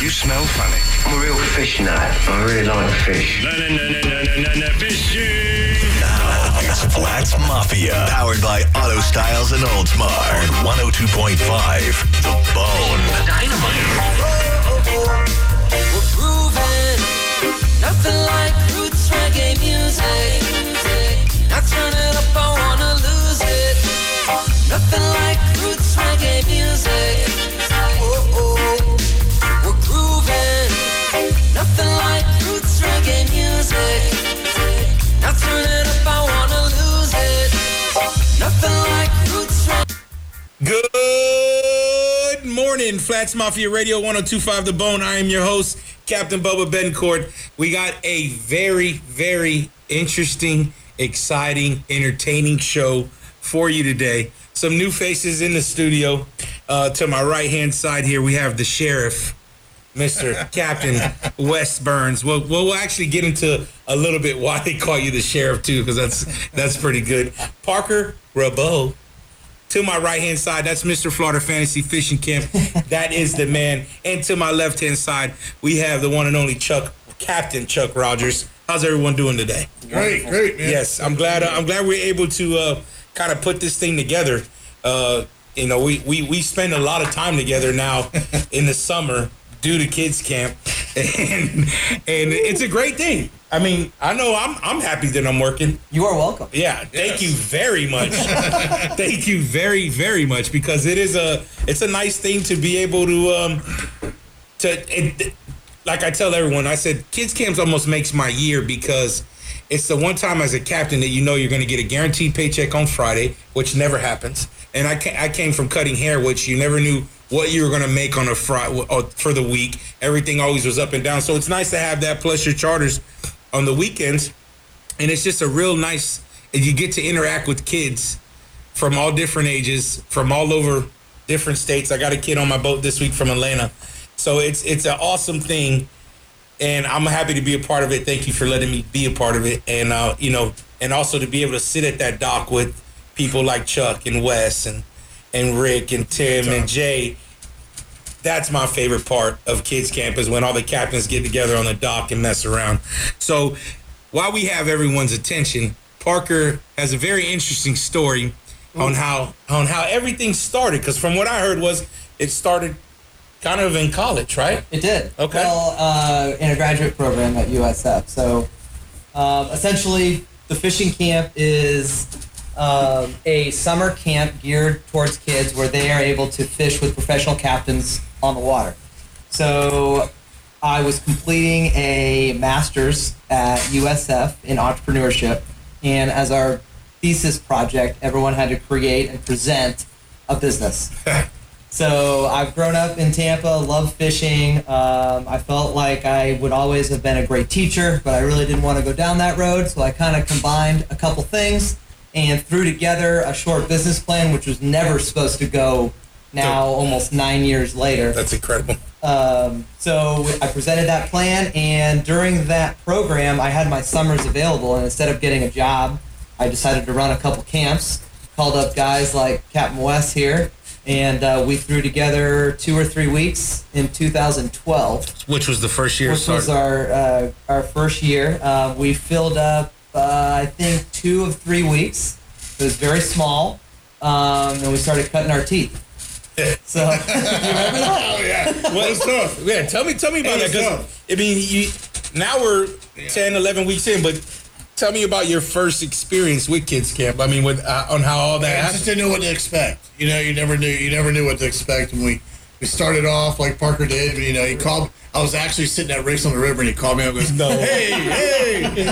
You smell funny. I'm a real fish nut. I really like fish. No, no, no, no, no, no, no, no, fishing. Now it's Flats Mafia, powered by Auto Styles and Oldsmar. On 102.5, The Bone. Dynamite. We're grooving, nothing like roots reggae music. Now turn it up, I wanna lose it. Nothing like roots reggae music. Oh, oh. Good morning, Flats Mafia Radio 1025 The Bone. I am your host, Captain Bubba Bencourt. We got a very, very interesting, exciting, entertaining show for you today. Some new faces in the studio. Uh, to my right hand side here, we have the sheriff, Mr. Captain Wes Burns. We'll, we'll actually get into a little bit why they call you the sheriff, too, because that's, that's pretty good. Parker Rabot. To my right hand side, that's Mr. Florida Fantasy Fishing Camp. That is the man. And to my left hand side, we have the one and only Chuck, Captain Chuck Rogers. How's everyone doing today? Great, great, man. Yes, I'm glad. I'm glad we're able to uh, kind of put this thing together. Uh, you know, we, we we spend a lot of time together now in the summer due the kids camp, and and it's a great thing. I mean, I know I'm I'm happy that I'm working. You are welcome. Yeah, thank you very much. thank you very very much because it is a it's a nice thing to be able to um to it, like I tell everyone I said kids camps almost makes my year because it's the one time as a captain that you know you're going to get a guaranteed paycheck on Friday, which never happens. And I I came from cutting hair, which you never knew what you were going to make on a Friday for the week. Everything always was up and down. So it's nice to have that plus your charters on the weekends, and it's just a real nice. You get to interact with kids from all different ages, from all over different states. I got a kid on my boat this week from Atlanta, so it's it's an awesome thing, and I'm happy to be a part of it. Thank you for letting me be a part of it, and uh, you know, and also to be able to sit at that dock with people like Chuck and Wes and and Rick and Tim and Jay. That's my favorite part of kids camp is when all the captains get together on the dock and mess around. So while we have everyone's attention, Parker has a very interesting story on how on how everything started. Because from what I heard was it started kind of in college, right? It did. Okay. Well, uh, in a graduate program at USF. So, um, essentially, the fishing camp is um, a summer camp geared towards kids where they are able to fish with professional captains on the water. So, I was completing a master's at USF in entrepreneurship, and as our thesis project, everyone had to create and present a business. So I've grown up in Tampa, love fishing. Um, I felt like I would always have been a great teacher, but I really didn't want to go down that road. So I kind of combined a couple things and threw together a short business plan, which was never supposed to go. Now, almost nine years later, That's incredible. um, so I presented that plan, and during that program, I had my summers available. And instead of getting a job, I decided to run a couple camps. Called up guys like Captain Wes here, and uh, we threw together two or three weeks in 2012, Which was the first year which was our uh, our first year. Uh, we filled up, uh, I think, two of three weeks. It was very small, um, and we started cutting our teeth. So you remember that? Oh yeah, Well, that's tough. Yeah, tell me, tell me about It that. was 'cause, tough. I mean, you now we're 10, 11 weeks in, but tell me about your first experience with kids camp. I mean, with uh, on how all that I happened. just didn't know what to expect. You know, you never knew. You never knew what to expect when we we started off like Parker did. But, You know, he called. I was actually sitting at Race on the River, and he called me up. and Goes, No. hey, hey,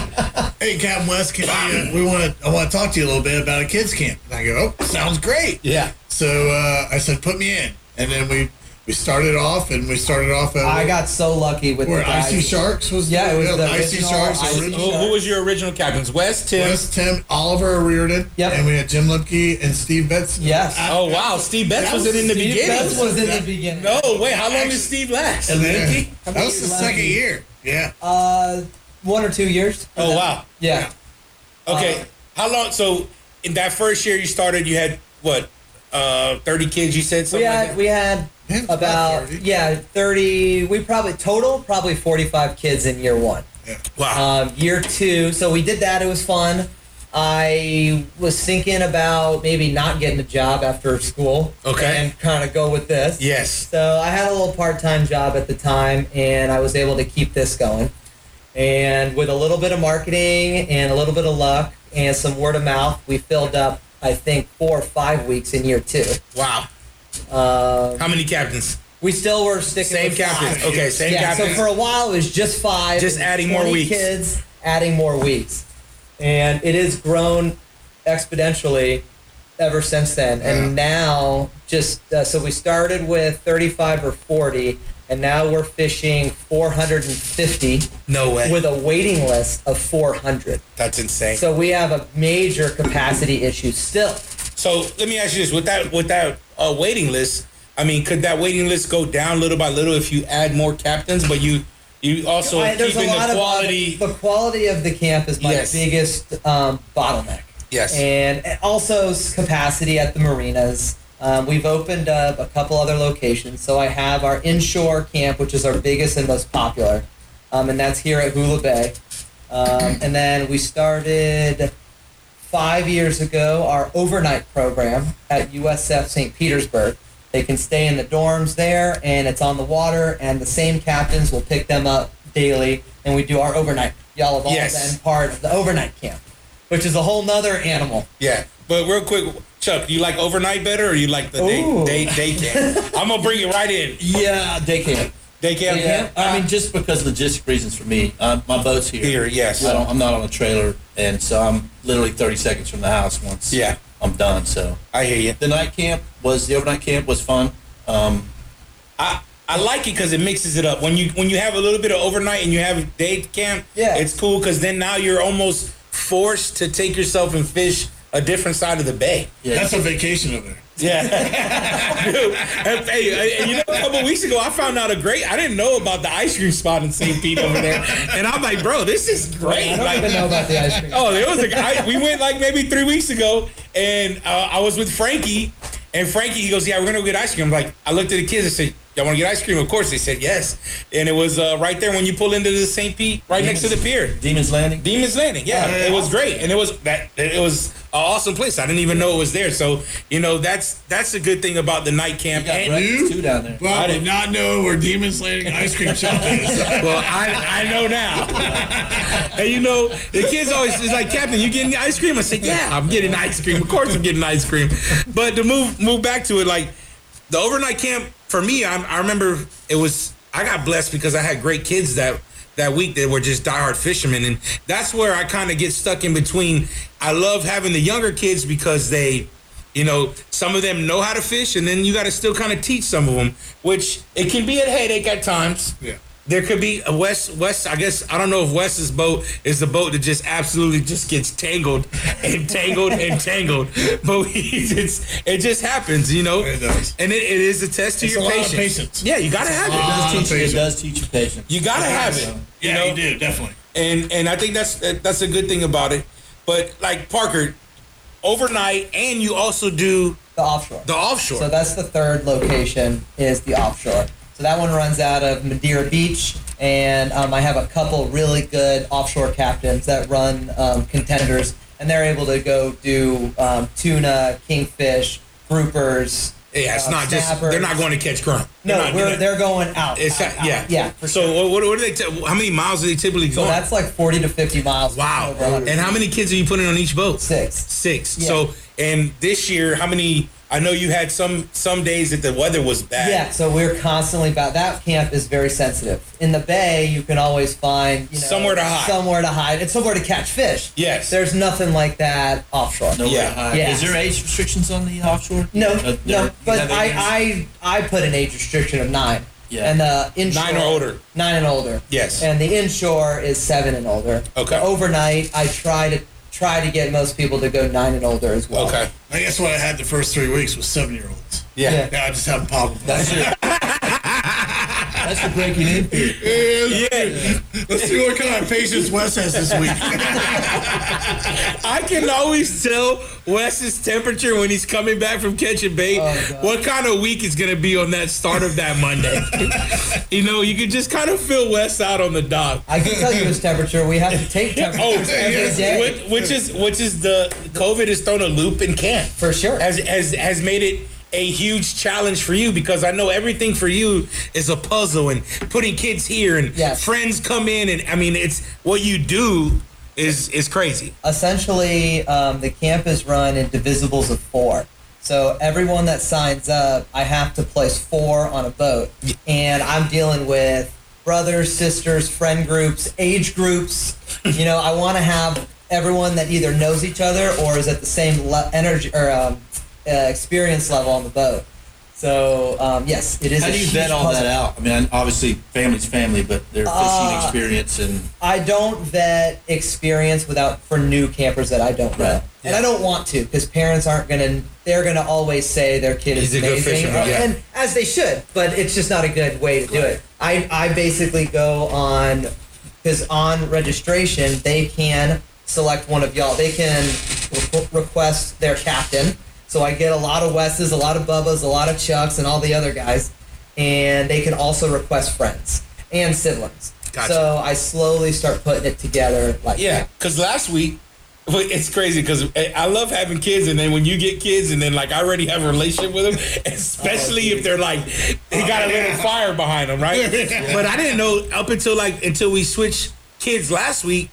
hey, Captain Wes, can we, uh, we want to. I want to talk to you a little bit about a kids camp. And I go, oh, sounds great. Yeah. So uh, I said, put me in, and then we we started off, and we started off at I got so lucky with where the guys. Icy Sharks was. Yeah, it was the Icy original Sharks. Icy original. Who, who was your original captains? Wes, Tim. Wes, Tim, Oliver Reardon. Yep. And we had Jim Lipke and Steve Betts. Yes. Oh wow, Steve Betts That was, it in the Steve beginning. Betts was in the beginning. no, wait, how long did Steve last? And Did then, he? that was the second year. Yeah. Uh, one or two years. Oh wow. Yeah. Okay, how long? So in that first year you started, you had what? Uh, thirty kids. You said something. We had like we had Yeah, about 30. yeah 30 we probably total probably 45 kids in year one Wow. um, year two so we did that it was fun i was thinking about maybe not getting a job after school Okay. and kind of go with this yes. so i had a little part-time job at the time and i was able to keep this going and with a little bit of marketing and a little bit of luck and some word of mouth we filled up i think four or five weeks in year two Wow. Um, How many captains? we still were sticking Same with captains. five. Okay, same yeah, captains. so for a while it was just five. Just adding more weeks. Kids adding more weeks, and it has grown exponentially ever since then. And now, just uh, so we started with 35 or 40, and now we're fishing 450 no way. with a waiting list of 400. That's insane. So we have a major capacity issue still. So let me ask you this: with that with that uh, waiting list, I mean, could that waiting list go down little by little if you add more captains, but you you also I- a keeping the of quality? the quality of the camp is my Yes. biggest um, bottleneck. yes. and also capacity at the marinas. Um, we've opened up a couple other locations. So I have our inshore camp, which is our biggest and most popular, um, and that's here at Hula Bay. Um, and then we started five years ago our overnight program at USF St. Petersburg. They can stay in the dorms there, and it's on the water, and the same captains will pick them up daily, and we do our overnight. Y'all have all Yes. been part of the overnight camp, which is a whole nother animal. yeah. But real quick, Chuck, do you like overnight better, or you like the day day, day camp? I'm gonna bring it right in. Yeah, day camp. Day camp. Yeah. I mean, just because logistic reasons for me. Uh, my boat's here. Here, yes. I don't, I'm not on a trailer, and so I'm literally 30 seconds from the house once Yeah. I'm done. So I hear you. the night camp was the overnight camp was fun. Um, I I like it because it mixes it up. When you when you have a little bit of overnight and you have day camp, Yeah. it's cool because then now you're almost forced to take yourself and fish a different side of the bay. yeah, That's a vacation over there. Yeah. Dude, and, hey, and you know, a couple weeks ago, I found out a great. I didn't know about the ice cream spot in St. Pete over there, and I'm like, bro, this is great. I don't Like, even know about the ice cream. Oh, there was a guy. We went like maybe three weeks ago, and uh, I was with Frankie, and Frankie he goes, "Yeah, we're gonna go get ice cream." I'm like, I looked at the kids and said, "Y'all want to get ice cream?" Of course, they said yes, and it was uh, right there when you pull into the St. Pete, right next to the pier. Demens Landing. Demens Landing. Yeah, Yeah, it was great, and it was that it was an awesome place. I didn't even know it was there. So you know that's that's a good thing about the night camp. You got And- breakfast too down there. Well, I I did didn't- not know where Demens Landing ice cream shop is. well, I, I know now. and you know, the kids always is like, Captain, you getting ice cream? I said, Yeah, I'm getting ice cream. Of course, I'm getting ice cream. But to move move back to it, like the overnight camp for me, I, I remember it was I got blessed because I had great kids that that week that were just diehard fishermen, and that's where I kind of get stuck in between. I love having the younger kids because they. You know, some of them know how to fish, and then you got to still kind of teach some of them, which it can be a headache at times. Yeah. There could be a West West. I guess I don't know if Wes's boat is the boat that just absolutely just gets tangled and tangled and tangled. But we, it's it just happens, you know. It does. And it, it is a test to It's your a lot of patience. patience. Yeah, you gotta have It's a it. It does, teach, you- it patience. does teach you patience. You gotta have it. You Yeah, know, you do definitely. and and I think that's that's a good thing about it. But like Parker, overnight, and you also do The offshore. the offshore. So that's the third location is the offshore. So that one runs out of Madeira Beach, and um, I have a couple really good offshore captains that run um, contenders, and they're able to go do um, tuna, kingfish, groupers. yeah, it's uh, not just they're not going to catch crump. They're No, not they're going out. It's out, out. yeah, yeah. For so sure. what, what do they? T- how many miles do they typically So go? that's like forty to fifty miles. wow. And how many kids are you putting on each boat? Six. Six. Yeah. So and this year, how many? I know you had some some days that the weather was bad. Yeah, so we're constantly about that camp is very sensitive. In the bay, you can always find you know Somewhere to hide. somewhere to hide, and somewhere to catch fish. Yes. there's nothing like that offshore. No Yeah. to hide. Yeah. Is there age restrictions on the offshore? No, Uh, there- no, but I. I I put an age restriction of nine. Yeah. And the inshore Nine or older. Nine and older. Yes. And the inshore is seven and older. Okay. The overnight, I try to try to get most people to go nine and older as well. Okay. I guess what I had the first three weeks was seven year olds. Yeah. Yeah. Yeah, I just haven't popped them. That's it. That's the breaking in. period. Yeah, Let's see what kind of patience Wes has this week. I can always tell Wes's temperature when he's coming back from catching bait. Oh, what kind of week is going to be on that start of that Monday? you know, you can just kind of feel Wes out on the dock. I can tell you his temperature. We have to take temperature Oh, temperatures every day. which, which is which is the COVID has thrown a loop in camp. For sure. has has has made it a huge challenge for you because I know everything for you is a puzzle and putting kids here and Yes. friends come in and I mean it's what you do is is crazy. essentially um, the camp is run in divisibles of four so everyone that signs up i have to place four on a boat and i'm dealing with brothers sisters friend groups age groups you know i want to have everyone that either knows each other or is at the same le- energy or um, uh, experience level on the boat so um, yes it is How a do you vet all puzzle. that out? I mean, obviously, family's family, but their fishing Uh, experience and I don't vet experience without for new campers that I don't know, Right. and I don't want to because parents aren't gonna. They're gonna always say their kid is He's a good amazing, fisherman, yeah. and as they should. But it's just not a good way to do it. I I basically go on because on registration they can select one of y'all. They can requ- request their captain. So I get a lot of Wes's, a lot of Bubba's, a lot of Chucks, and all the other guys, and they can also request friends and siblings. Gotcha. So I slowly start putting it together. Like Yeah, because last week, it's crazy because eh, I love having kids, and then when you get kids, and then like I already have a relationship with them, especially oh, if they're like they got a little fire behind them, right? but I didn't know up until like until we switched kids last week.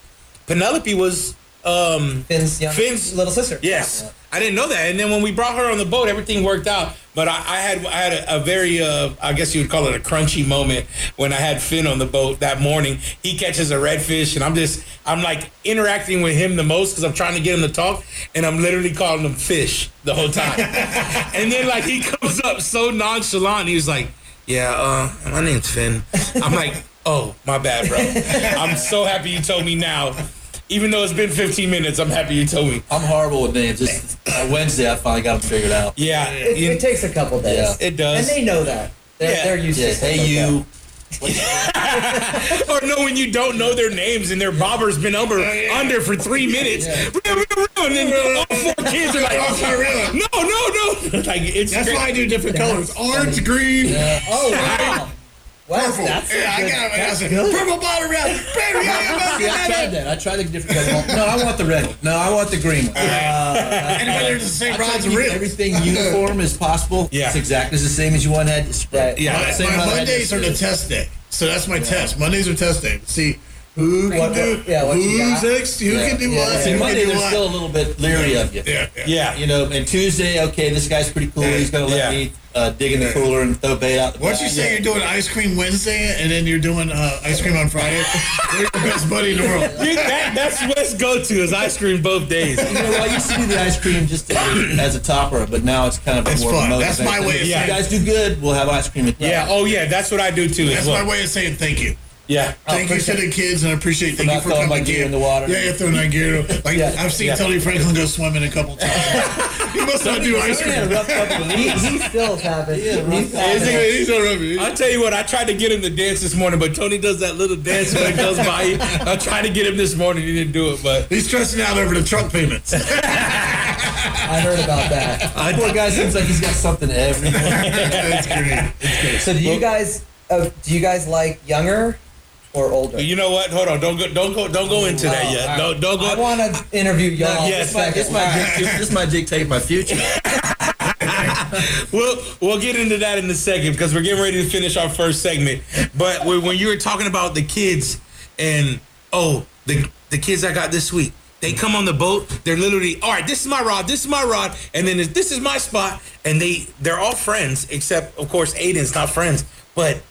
Penelope was um Finn's young Finn's- little sister. Yes, I didn't know that. And then when we brought her on the boat, everything worked out. But I, I had I had a, a very uh, I guess you would call it a crunchy moment when I had Finn on the boat that morning. He catches a redfish, and I'm just I'm like interacting with him the most because I'm trying to get him to talk, and I'm literally calling him fish the whole time. and then like he comes up so nonchalant, he was like, "Yeah, uh, my name's Finn." I'm like, "Oh, my bad, bro. I'm so happy you told me now." Even though it's been 15 minutes, I'm happy you told me. I'm horrible with names. This uh, Wednesday, I finally got them figured out. Yeah, It, you- it takes a couple days. Yeah. It does. And they know that. They're, Yeah. they're used Yeah, to stuff hey like you. or no, when you don't know their names and their bobber's been under under for three minutes, real, real, real, and then all four kids are like, Oh, sorry, really? no, no, no, like it's That's great. why I do different colors. Orange, green, that. Oh, wow. Well, purple. that's a yeah, I good- got it. that's That's good. Purple bottom red. Baby, I See, I tried that. I tried the different colors. No, I want the red one. No, I want the green one. And whether it's the same rods to and reels. everything uniform as possible. Yeah. It's exactly the same as you one had. Right. Yeah. My, Same my how I had Mondays are the test day. So that's my test. Mondays are test day. See who can What- do what- yeah, what you next, who Yeah. can do Yeah, what, yeah. See, Monday they're what. still a little bit leery of you. yeah, yeah. Yeah, You know, and Tuesday, okay, this guy's pretty cool. He's gonna let Yeah. me uh, dig in the cooler and throw bait out the Once you say you're doing ice cream Wednesday and then you're doing uh, ice cream on Friday, you're your best buddy in the world. You- that, that's Wes' go-to is ice cream both days. You know, I used to do the ice cream just as a topper, but now it's kind of more fun. That's my way of If saying you guys do good, we'll have ice cream at Yeah. Oh yeah, that's what I do too. That's as well. my way of saying thank you. Yeah. Thank you to the kids, and I appreciate thank not you for throwing coming my gear in the water. Yeah, you're throwing my gear. Like Yeah. I've seen Yeah. Tony Franklin go swimming a couple times. he must not do ice He had a cream. rough couple He, weeks. he still having. Yeah, right. he's He's, he's a rubby. I tell you what, I tried to get him to dance this morning, but Tony does that little dance when it goes by. you. I tried to get him this morning, he didn't do it, but He's stressing out over the truck payments. I heard about that. Poor guy seems like he's got something every morning. That's great. So do you guys uh, do you guys like younger or older? you know what? Hold on, don't go, don't go, don't go into that yet. Don't, don't go. I want to interview y'all. Yes, for a This second. might, this, this might dictate my future. We'll we'll get into that in a second because we're getting ready to finish our first segment. But when when you were talking about the kids and oh the the kids I got this week, they come on the boat. They're literally all right. This is my rod. This is my rod. And then this is my spot. And they they're all friends except of course Aiden's not friends. But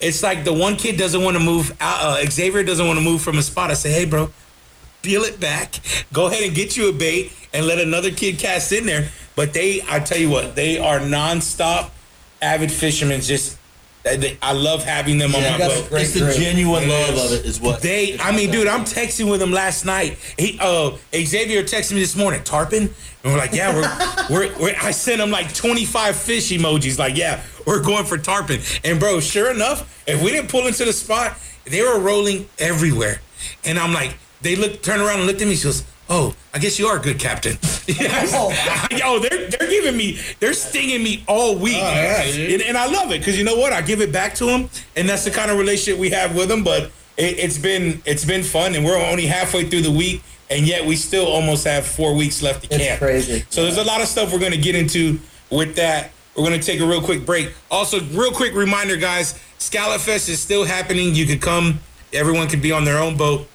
it's like the one kid doesn't want to move. Uh, uh, Xavier doesn't want to move from a spot. I say, hey bro, peel it back. Go ahead and get you a bait and let another kid cast in there. But they, I tell you what, they are nonstop avid fishermen. Just They- they- I love having them on my that's boat. great it's the group. genuine It love is. of it is what They, I mean, dude, I'm texting with him last night. He, uh, Xavier texted me this morning, Tarpon, and we're like, yeah, we're, we're, we're, I sent him like 25 fish emojis, like, yeah, we're going for Tarpon. And bro, sure enough, if we didn't pull into the spot, they were rolling everywhere. And I'm like, they look, turn around and looked at me. She goes, oh, I guess you are a good captain. Yo, oh, oh, they're they're giving me, they're stinging me all week, yeah, and, and I love it because you know what? I give it back to them, and that's the kind of relationship we have with them. But it, it's been it's been fun, and we're only halfway through the week, and yet we still almost have four weeks left to It's camp. crazy. So there's a lot of stuff we're going to get into with that. We're going to take a real quick break. Also, real quick reminder, guys, Scallop Fest is still happening. You could come. Everyone could be on their own boat.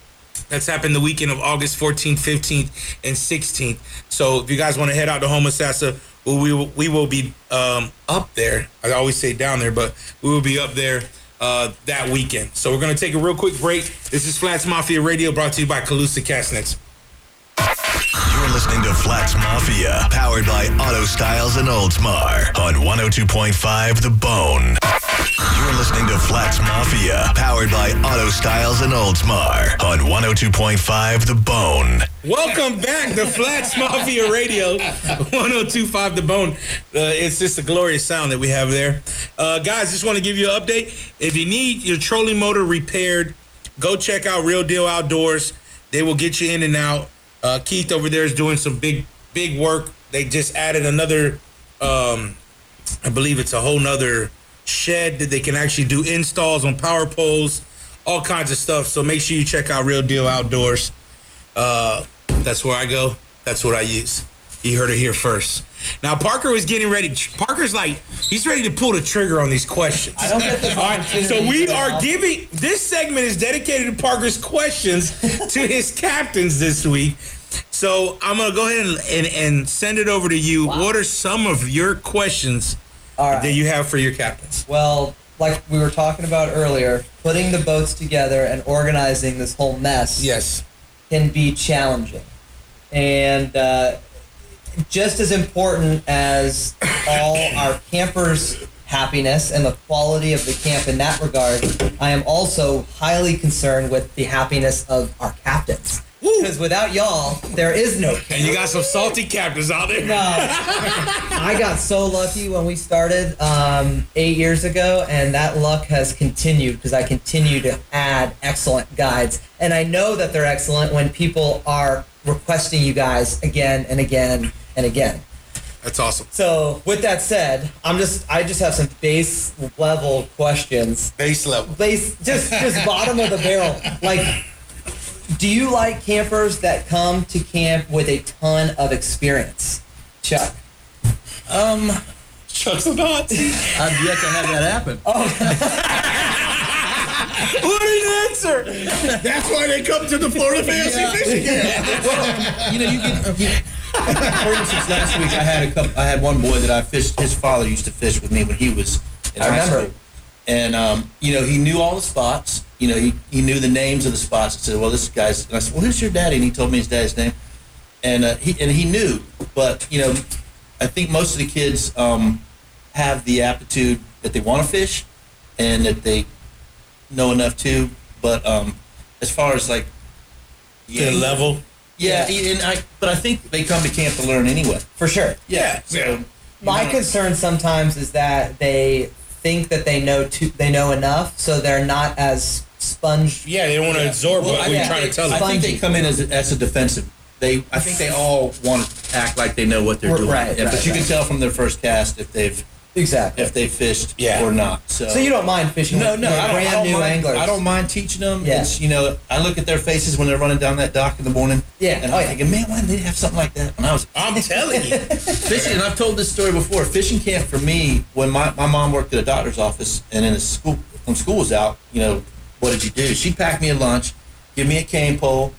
That's happened the weekend of August 14th, 15th, and 16th. So if you guys want to head out to Homosassa, we will, we will be um, up there. I always say down there, but we will be up there uh, that weekend. So we're going to take a real quick break. This is Flats Mafia Radio brought to you by Calusa Castnets. You're listening to Flats Mafia, powered by Auto Styles and Oldsmar on 102.5 The Bone. You're listening to Flats Mafia, powered by Auto Styles and Oldsmar on 102.5 The Bone. Welcome back to Flats Mafia Radio, 1025 The Bone. Uh, it's just a glorious sound that we have there. Uh, guys, just want to give you an update. If you need your trolling motor repaired, go check out Real Deal Outdoors. They will get you in and out. Uh, Keith over there is doing some big, big work. They just added another, um, I believe it's a whole nother shed that they can actually do installs on power poles, all kinds of stuff. So make sure you check out Real Deal Outdoors. Uh, that's where I go. That's what I use. You heard it here first. Now Parker was getting ready. Parker's like he's ready to pull the trigger on these questions. I don't get this All right, so we are giving this segment is dedicated to Parker's questions to his captains this week. So I'm gonna go ahead and, and, and send it over to you. What are some of your questions All right. that you have for your captains? Well, like we were talking about earlier, putting the boats together and organizing this whole mess Yes. can be challenging. And uh, just as important as all our campers' happiness and the quality of the camp in that regard, I am also highly concerned with the happiness of our captains. Because without y'all, there is no camp. And you got some salty captains out there. No. I got so lucky when we started um, eight years ago, and that luck has continued because I continue to add excellent guides. And I know that they're excellent when people are requesting you guys again and again and again. That's awesome. So, with that said, I'm just I just have some base level questions. Base level. Base just just bottom of the barrel. Like do you like campers that come to camp with a ton of experience? Chuck. um Chuck's the nuts. I've yet to have that happen. Oh. what an answer! That's why they come to the Florida Fantasy Fishing Camp. you know, you get. uh, you- For instance, last week I had a couple. I had one boy that I fished. His father used to fish with me when he was in I high remember. school, and um, you know he knew all the spots. You know he, he knew the names of the spots. I said, "Well, this guy's." And I said, "Well, who's your daddy?" And he told me his daddy's name, and uh, he and he knew. But you know, I think most of the kids um, have the aptitude that they want to fish, and that they know enough to. But um, as far as like To the level. yeah, and I, but I think they come to camp to learn anyway. For sure. Yeah. So, My concern sometimes is that they think that they know too, they know enough, so they're not as sponge. Yeah, they don't want to absorb Well, what we're think trying to tell them. I think they come in as a, as a defensive. They, I think they all want to act like they know what they're doing. Right, Yeah, right, but you can tell from their first cast if they've Exactly. if they fished Yeah. or not. So, So you don't mind fishing no, no, with I don't, I brand don't new mind, anglers? I don't mind teaching them. Yeah. It's you know, I look at their faces when they're running down that dock in the morning. Yeah. and Oh, I'm yeah. thinking, man, why didn't they have something like that when I was I'm telling you. fishing, and I've told this story before. Fishing camp for me, when my, my mom worked at a doctor's office, and in the school when school was out, you know, what did you do? She packed me a lunch, give me a cane pole,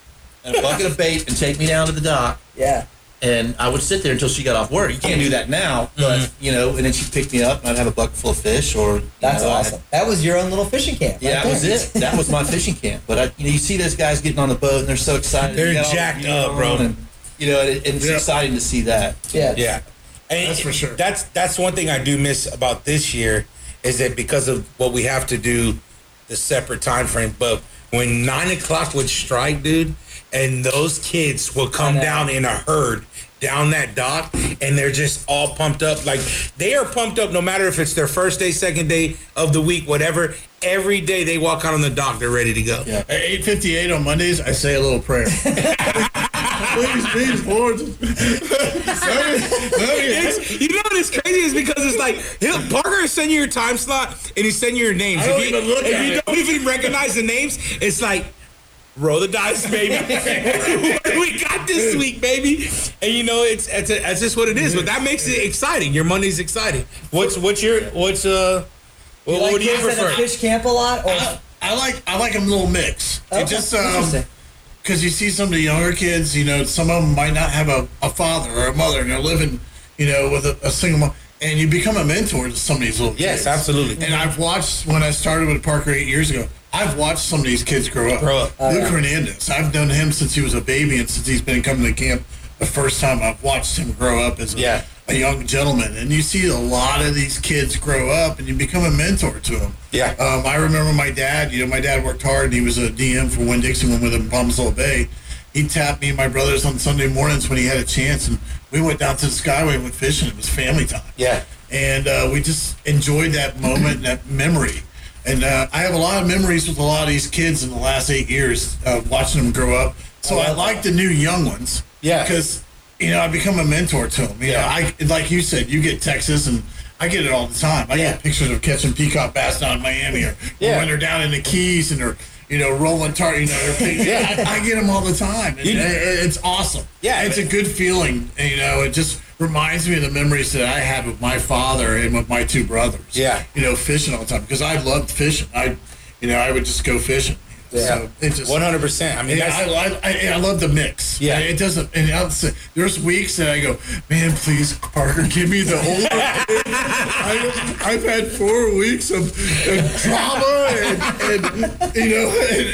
and a bucket of bait, and take me down to the dock. Yeah. And I would sit there until she got off work. You can't do that now, but Mm-hmm. you know. And then she'd pick me up, and I'd have a bucket full of fish, or That's know, I had- awesome. That was your own little fishing camp. yeah, right that was it. That was my fishing camp. But I, you know, you see those guys getting on the boat, and they're so excited. They're They got jacked up, bro. And, you know, and, and it's Yeah. exciting to see that. Yeah. Yeah, and That's for sure. That's that's one thing I do miss about this year is that because of what we have to do, the separate time frame. But when nine o'clock would strike, dude, and those kids will come down in a herd down that dock, and they're just all pumped up. Like they are pumped up, no matter if it's their first day, second day of the week, whatever. Every day they walk out on the dock, they're ready to go. Yeah. At eight fifty eight on Mondays, I say a little prayer. please, please, Lord. It's, you know what is crazy is because it's like he'll, Parker is sending you your time slot and he's sending you your names. I don't if you, even look if at you it. don't even recognize the names, it's like roll the dice, baby. what we got this week, baby? And you know it's it's, it's just what it is. But that makes it exciting. Your Monday's exciting. What's what's your what's uh what, You like what do you kids at a prefer? fish camp a lot? Or, I, I like I like a little mix. Okay, It just um because you see some of the younger kids, you know, some of them might not have a, a father or a mother, and they're living, you know, with a, a single mom, and you become a mentor to some of these little Yes, kids. absolutely. And I've watched when I started with Parker eight years ago. I've watched some of these kids grow up. Grow up. Oh, Luke yeah. Hernandez. I've known him since he was a baby, and since he's been coming to camp the first time, I've watched him grow up as a, Yeah. a young gentleman. And you see a lot of these kids grow up, and you become a mentor to them. Yeah. Um, I remember my dad. You know, my dad worked hard. and He was a DM for Winn Dixie when we him in Palmsville Bay. He tapped me and my brothers on Sunday mornings when he had a chance, and we went down to the Skyway and went fishing. It was family time Yeah. and uh, we just enjoyed that moment, that memory. And uh, I have a lot of memories with a lot of these kids in the last eight years, of watching them grow up. So I like the new young ones, Yeah. because you know I become a mentor to them. You Yeah. know, I like you said, you get Texas, and I get it all the time. I Yeah. get pictures of catching peacock bass down in Miami, or Yeah. when they're down in the Keys and they're you know rolling tar. You know, Yeah. I, I get them all the time. It- it's awesome. Yeah, it's a good feeling. You know, it just reminds me of the memories that I had with my father and with my two brothers. Yeah. you know, fishing all the time because I loved fishing. I, you know, I would just go fishing. Yeah. So it just One hundred percent. I mean, yeah, I, I, I, I love the mix. Yeah. it doesn't. And I'll say, there's weeks that I go, man, please, Parker, give me the whole. I, I've had four weeks of, of drama and, and you know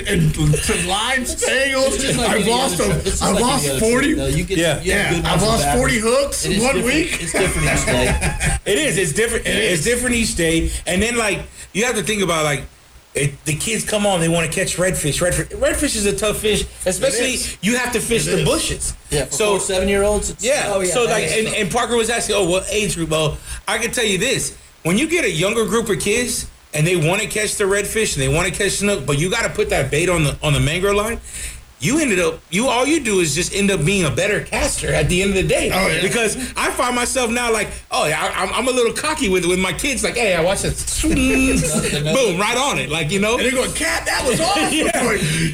and, and lines tangled. It's like I've lost other a, trip. It's just I've like lost forty. trip. You get, Yeah. you yeah, I've lost bad forty ones. hooks in one different. week. It's different each day. It is. It's different. it's different each day. And then like you have to think about like it, the kids come on, they want to catch redfish. Redfish, redfish is a tough fish, especially you have to fish It the is. bushes. Yeah, So seven year olds. yeah. Oh, yeah, so like, and, and Parker was asking, oh, what age group? Oh, I can tell you this: when you get a younger group of kids and they want to catch the redfish and they want to catch snook, but you got to put that bait on the on the mangrove line. You ended up, you all you do is just end up being a better caster at the end of the day. Oh, yeah. Because I find myself now like, oh, yeah, I, I'm, I'm a little cocky with with my kids. Like, hey, I watch this, boom, right on it. Like you know. And they're going, Cat, that was awesome. Yeah.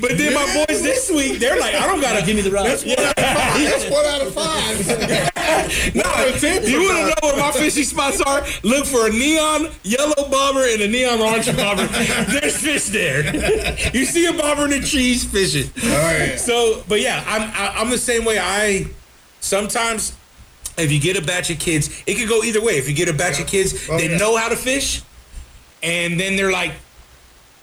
But then my boys this week, they're like, I don't gotta Give me the rod. That's one out of five. That's one out of five. No, you to my fishing spots are? Look for a neon yellow bobber and a neon orange bobber. There's fish there. you see a bobber in the trees fishing. Oh, right. So, but yeah, I'm I, I'm the same way. I sometimes. If you get a batch of kids, it could go either way. If you get a batch of kids Oh, that yeah. know how to fish, and then they're like,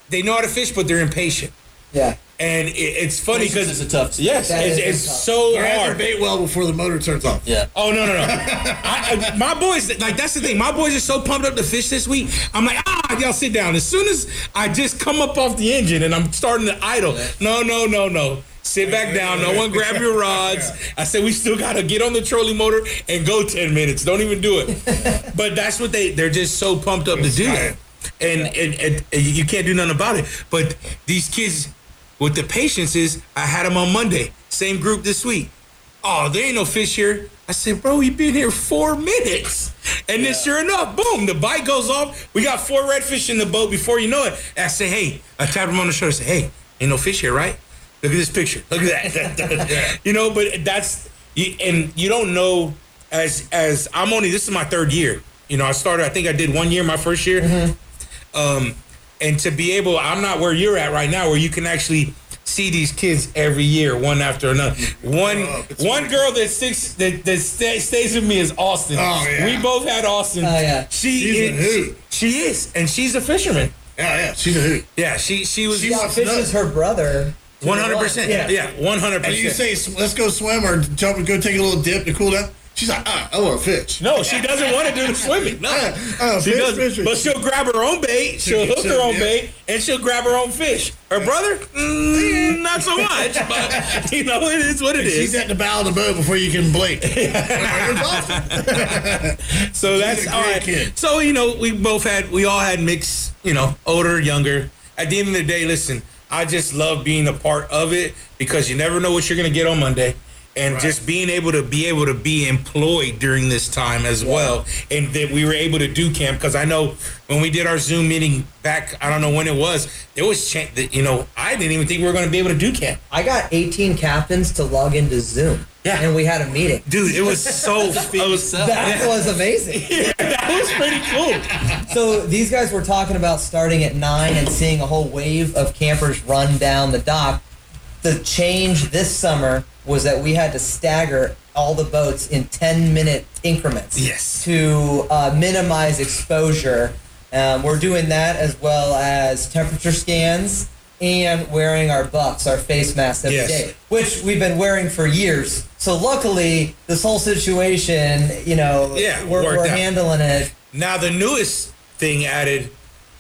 they know how to fish, but they're impatient, yeah. and it, it's funny because it's a tough. yes, That it's, it's tough. so Grab hard. bait well before the motor turns off. Yeah. Oh no no no! I, I, my boys, like that's the thing. My boys are so pumped up to fish this week. I'm like, ah, y'all sit down. As soon as I just come up off the engine and I'm starting to idle, no no no no. Sit back down. No one grab your rods. I said we still gotta get on the trolling motor and go ten minutes. Don't even do it. But that's what they they're just so pumped up to do that, and and, and, and you can't do nothing about it. But these kids, with the patience is, I had them on Monday. Same group this week oh, there ain't no fish here. I said, bro, you been here four minutes. And then sure enough, boom, the bite goes off. We got four redfish in the boat before you know it. And I say, hey, I tapped him on the shoulder. I said, hey, ain't no fish here, right? Look at this picture. Look at that. you know, but that's, and you don't know as, as I'm only, this is my third year. You know, I started, I think I did one year my first year. Um, and to be able, I'm not where you're at right now, where you can actually see these kids every year, one after another. One Oh, it's one girl that sticks that, that stay, stays with me is Austin. Oh, yeah. We both had Austin. Oh, yeah. She She's a is, hoot. she, she is, and she's a fisherman. Yeah, yeah. She's a hoot. Yeah, she she was She Yeah, fishes her brother. one hundred percent. Yeah. Yeah, one hundred And you say, let's go swim or jump and go take a little dip to cool down. She's like, ah, I want to fish. No, she doesn't want to do the swimming. No, Oh, she fish, does. fish, fish. But she'll grab her own bait. She'll hook her own Yeah. bait, and she'll grab her own fish. Her brother, mm, not so much. But you know, it is what it She's is. at the bow of the boat before you can blink. So that's a all right. kid. So you know, we both had, we all had mixed. You know, older, younger. At the end of the day, listen, I just love being a part of it because you never know what you're gonna get on Monday. And just being able to be able to be employed during this time as well, and that we were able to do camp because I know when we did our Zoom meeting back, I don't know when it was, there was cha- that you know I didn't even think we were going to be able to do camp. I got 18 captains to log into Zoom. Yeah. And we had a meeting. Dude, it was so it was, That was amazing. that was pretty cool. So these guys were talking about starting at nine and seeing a whole wave of campers run down the dock. The change this summer was that we had to stagger all the boats in 10 minute increments Yes. to uh, minimize exposure. Um, we're doing that as well as temperature scans and wearing our buffs, our face masks every day, Yes. which we've been wearing for years. So luckily, this whole situation, you know, Yeah, we're, we're handling it. Now the newest thing added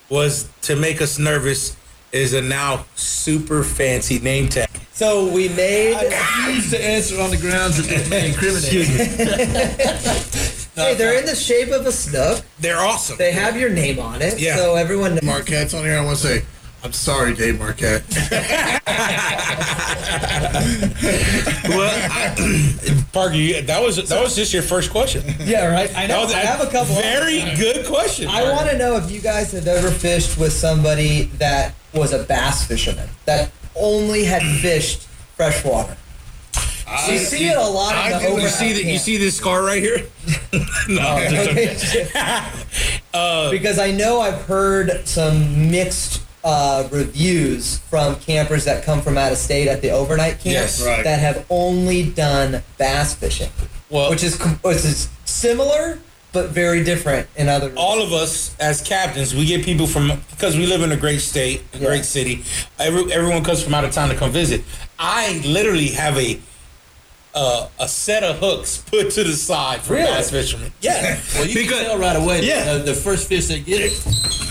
was to make us nervous is a now super fancy name tag. So we made. I refuse to answer on the grounds that it may incriminate. hey, they're in the shape of a snook. They're awesome. They have your name on it, Yeah. so everyone. knows. Marquette's on here. I want to say, I'm sorry, Dave Marquette. well, I, Parker, you, that was that was just your first question. Yeah, right. I know. I have a couple. Very good question. I want to know if you guys have ever fished with somebody that was a bass fisherman that only had fished freshwater. you see it a lot in the I over. You see that? You see this scar right here? no. because I know I've heard some mixed uh, reviews from campers that come from out of state at the overnight camp Yes. Right. that have only done bass fishing, Well, which is which is similar but very different in other. all of us as captains, we get people from because we live in a great state, a Yeah. great city. Every, everyone comes from out of town to come visit. I literally have a uh, a set of hooks put to the side for Really? bass fishermen. Yeah, Well, you can tell right away. Yeah. The, the first fish they get, it.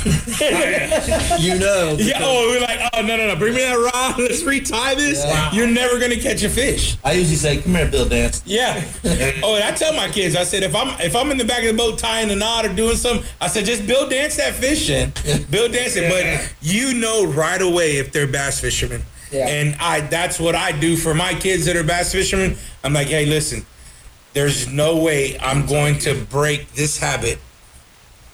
you know. Yeah, oh, we're like, oh no, no, no, bring me that rod. Let's retie this. Yeah. You're never gonna catch a fish. I usually say, "Come here, Bill Dance." Yeah. oh, and I tell my kids, I said, if I'm if I'm in the back of the boat tying a knot or doing something, I said, just Bill dance that fish in. Bill dance it. But you know right away if they're bass fishermen. Yeah. And I that's what I do for my kids that are bass fishermen. I'm like, hey, listen, there's no way I'm going to break this habit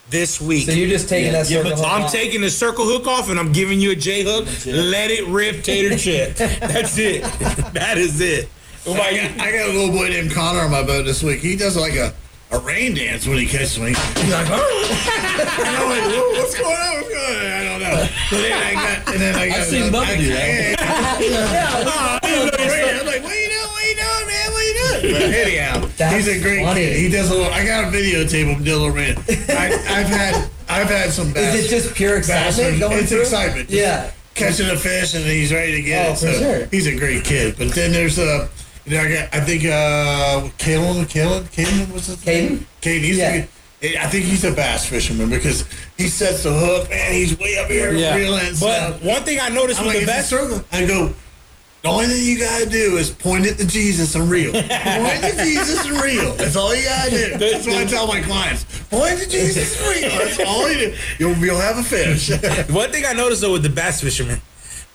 this week. so you're just taking Yeah, that circle. but hook I'm off. taking the circle hook off and I'm giving you a J hook. Let it rip, tater chip. That's it. That is it. Oh I got, I got a little boy named Connor on my boat this week. He does like a, a rain dance when he catches me. He's like, oh. and I'm like, what's going on? What's going on? I don't know. But then I got, and then I got. I've seen Bubba do that. Yeah, yeah. I'm like, what are you doing? What are you doing, man? What are you doing? But anyhow, That's he's a great funny. kid. He does a little. I got a videotape of Dylan Rain. I, I've had, I've had some bass. Is it just pure excitement going It's through? excitement. Just Yeah. catching a fish and he's ready to get Oh, it. for So sure. he's a great kid. But then there's uh, you know, I, got, I think uh, Kalen, Kalen, Kalen was his Caden? name? Caden. He's Yeah. a good- I think he's a bass fisherman because he sets the hook, man. He's way up here reeling and But stuff. one thing I noticed I'm with like, the it's best a circle. I go, the only thing you gotta do is point it to Jesus and reel. point to Jesus and reel. That's all you gotta do. That's what I tell my clients. Point to Jesus and reel. That's all you do. You'll, you'll have a fish. one thing I noticed though with the bass fishermen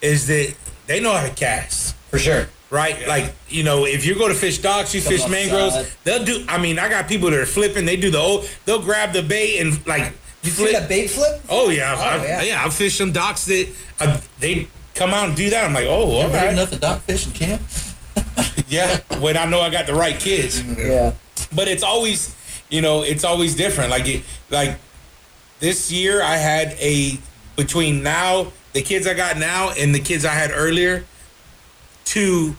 is that they know how to cast. For sure. Right, like you know, if you go to fish docks, you fish off mangroves. side. They'll do. I mean, I got people that are flipping. They do the old. They'll grab the bait and like You see that bait flip? Oh yeah, Oh, I, yeah. yeah. I fish some docks that uh, they come out and do that. I'm like, oh, all heard enough of dock fishing camp? yeah. When I know I got the right kids. Yeah. but it's always you know it's always different like it like this year i had a between now the kids i got now and the kids i had earlier two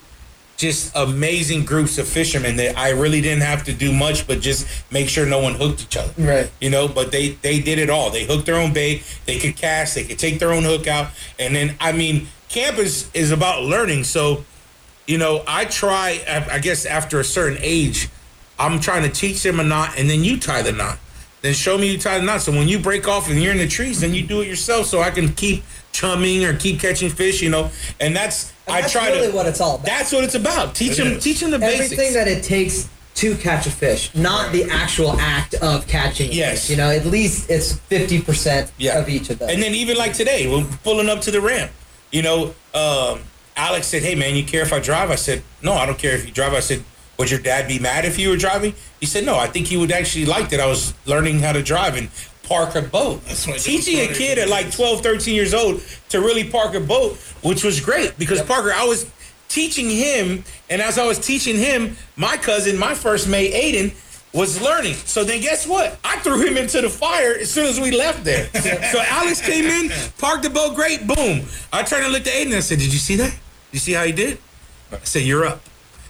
just amazing groups of fishermen that i really didn't have to do much but just make sure no one hooked each other Right. you know but they they did it all they hooked their own bait they could cast they could take their own hook out and then i mean camp is is about learning so you know i try i I guess after a certain age I'm trying to teach them a knot, and then you tie the knot. Then show me you tie the knot. So when you break off and you're in the trees, then you do it yourself, so I can keep chumming or keep catching fish. You know, and that's And I that's try really to. what it's all about. That's what it's about. Teach them, is. teach them the Everything basics. that it takes to catch a fish, not the actual act of catching. Yes. fish. You know, at least it's fifty percent Yeah. of each of those. And then even like today, we're pulling up to the ramp. You know, um, Alex said, "Hey man, you care if I drive?" I said, "No, I don't care if you drive." I said, "Would your dad be mad if you were driving?" He said, "No, I think he would actually like that I was learning how to drive and park a boat." That's what- Teaching a kid at like 12, 13 years old to really park a boat, which was great because Parker, I was teaching him, and as I was teaching him, my cousin, my first mate, Aiden, was learning. So then guess what? I threw him into the fire as soon as we left there. so Alex came in, parked the boat, great, boom. I turned and looked at Aiden and I said, Did you see that? You see how he did? I said, You're up.